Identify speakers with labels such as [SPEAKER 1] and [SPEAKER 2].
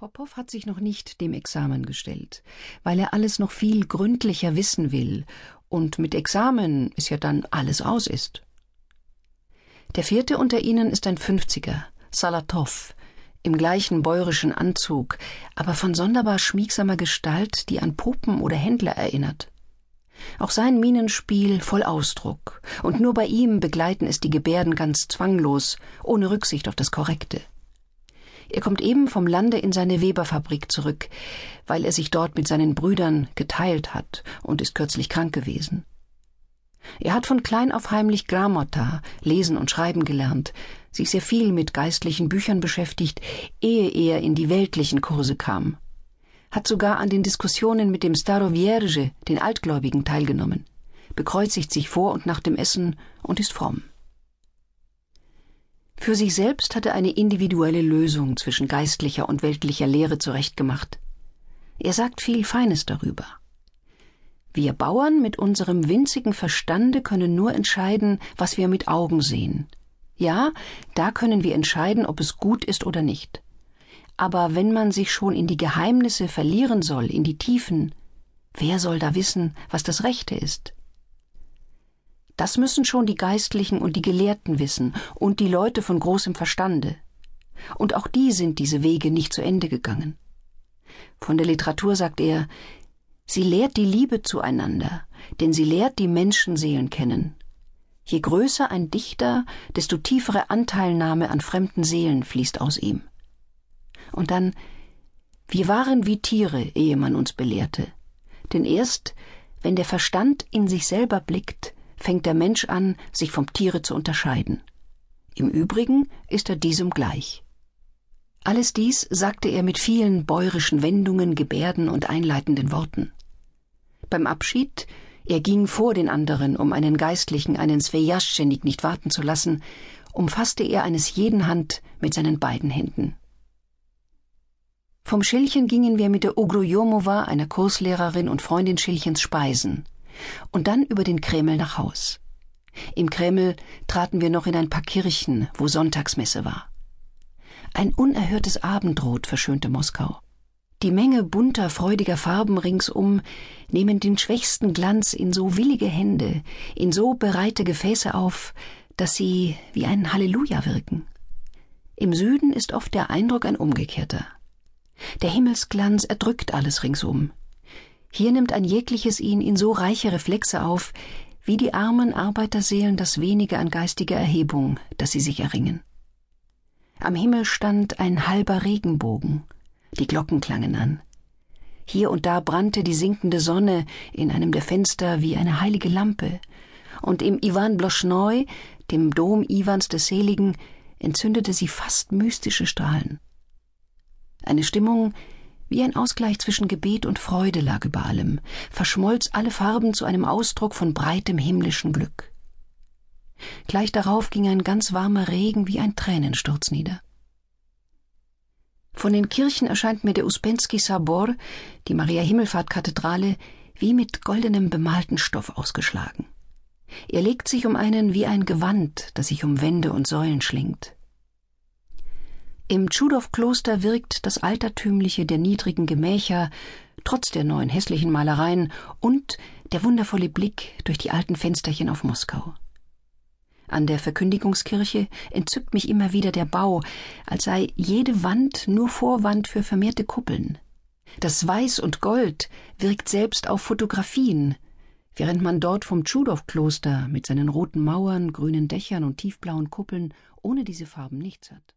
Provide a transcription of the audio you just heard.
[SPEAKER 1] Popow hat sich noch nicht dem Examen gestellt, weil er alles noch viel gründlicher wissen will und mit Examen es ja dann alles aus ist. Der vierte unter ihnen ist ein Fünfziger, Salatow, im gleichen bäuerischen Anzug, aber von sonderbar schmiegsamer Gestalt, die an Puppen oder Händler erinnert. Auch sein Mienenspiel voll Ausdruck, und nur bei ihm begleiten es die Gebärden ganz zwanglos, ohne Rücksicht auf das Korrekte. Er kommt eben vom Lande in seine Weberfabrik zurück, weil er sich dort mit seinen Brüdern geteilt hat und ist kürzlich krank gewesen. Er hat von klein auf heimlich Gramota, lesen und schreiben gelernt, sich sehr viel mit geistlichen Büchern beschäftigt, ehe er in die weltlichen Kurse kam. Hat sogar an den Diskussionen mit dem Staro Vierge, den Altgläubigen, teilgenommen, bekreuzigt sich vor und nach dem Essen und ist fromm. Für sich selbst hat er eine individuelle Lösung zwischen geistlicher und weltlicher Lehre zurechtgemacht. Er sagt viel Feines darüber. Wir Bauern mit unserem winzigen Verstande können nur entscheiden, was wir mit Augen sehen. Ja, da können wir entscheiden, ob es gut ist oder nicht. Aber wenn man sich schon in die Geheimnisse verlieren soll, in die Tiefen, wer soll da wissen, was das Rechte ist? Das müssen schon die Geistlichen und die Gelehrten wissen und die Leute von großem Verstande. Und auch die sind diese Wege nicht zu Ende gegangen. Von der Literatur sagt er, sie lehrt die Liebe zueinander, denn sie lehrt die Menschenseelen kennen. Je größer ein Dichter, desto tiefere Anteilnahme an fremden Seelen fließt aus ihm. Und dann, wir waren wie Tiere, ehe man uns belehrte. Denn erst, wenn der Verstand in sich selber blickt, fängt der Mensch an, sich vom Tiere zu unterscheiden. Im Übrigen ist er diesem gleich. Alles dies sagte er mit vielen bäuerischen Wendungen, Gebärden und einleitenden Worten. Beim Abschied, er ging vor den anderen, um einen Geistlichen, einen Svejaschenik nicht warten zu lassen, umfasste er eines jeden Hand mit seinen beiden Händen. Vom Schilchen gingen wir mit der Ugrujomova, einer Kurslehrerin und Freundin Schilchens, speisen und dann über den Kreml nach Haus. Im Kreml traten wir noch in ein paar Kirchen, wo Sonntagsmesse war. Ein unerhörtes Abendrot verschönte Moskau. Die Menge bunter, freudiger Farben ringsum nehmen den schwächsten Glanz in so willige Hände, in so bereite Gefäße auf, dass sie wie ein Halleluja wirken. Im Süden ist oft der Eindruck ein umgekehrter. Der Himmelsglanz erdrückt alles ringsum. Hier nimmt ein jegliches ihn in so reiche Reflexe auf, wie die armen Arbeiterseelen das wenige an geistiger Erhebung, das sie sich erringen. Am Himmel stand ein halber Regenbogen, die Glocken klangen an. Hier und da brannte die sinkende Sonne in einem der Fenster wie eine heilige Lampe, und im Iwan Bloschnoi, dem Dom Iwans des Seligen, entzündete sie fast mystische Strahlen. Eine Stimmung, wie ein Ausgleich zwischen Gebet und Freude lag über allem, verschmolz alle Farben zu einem Ausdruck von breitem himmlischen Glück. Gleich darauf ging ein ganz warmer Regen wie ein Tränensturz nieder. Von den Kirchen erscheint mir der Uspensky Sabor, die Maria-Himmelfahrt-Kathedrale, wie mit goldenem bemalten Stoff ausgeschlagen. Er legt sich um einen wie ein Gewand, das sich um Wände und Säulen schlingt. Im Tschudow-Kloster wirkt das Altertümliche der niedrigen Gemächer, trotz der neuen hässlichen Malereien und der wundervolle Blick durch die alten Fensterchen auf Moskau. An der Verkündigungskirche entzückt mich immer wieder der Bau, als sei jede Wand nur Vorwand für vermehrte Kuppeln. Das Weiß und Gold wirkt selbst auf Fotografien, während man dort vom Tschudow-Kloster mit seinen roten Mauern, grünen Dächern und tiefblauen Kuppeln ohne diese Farben nichts hat.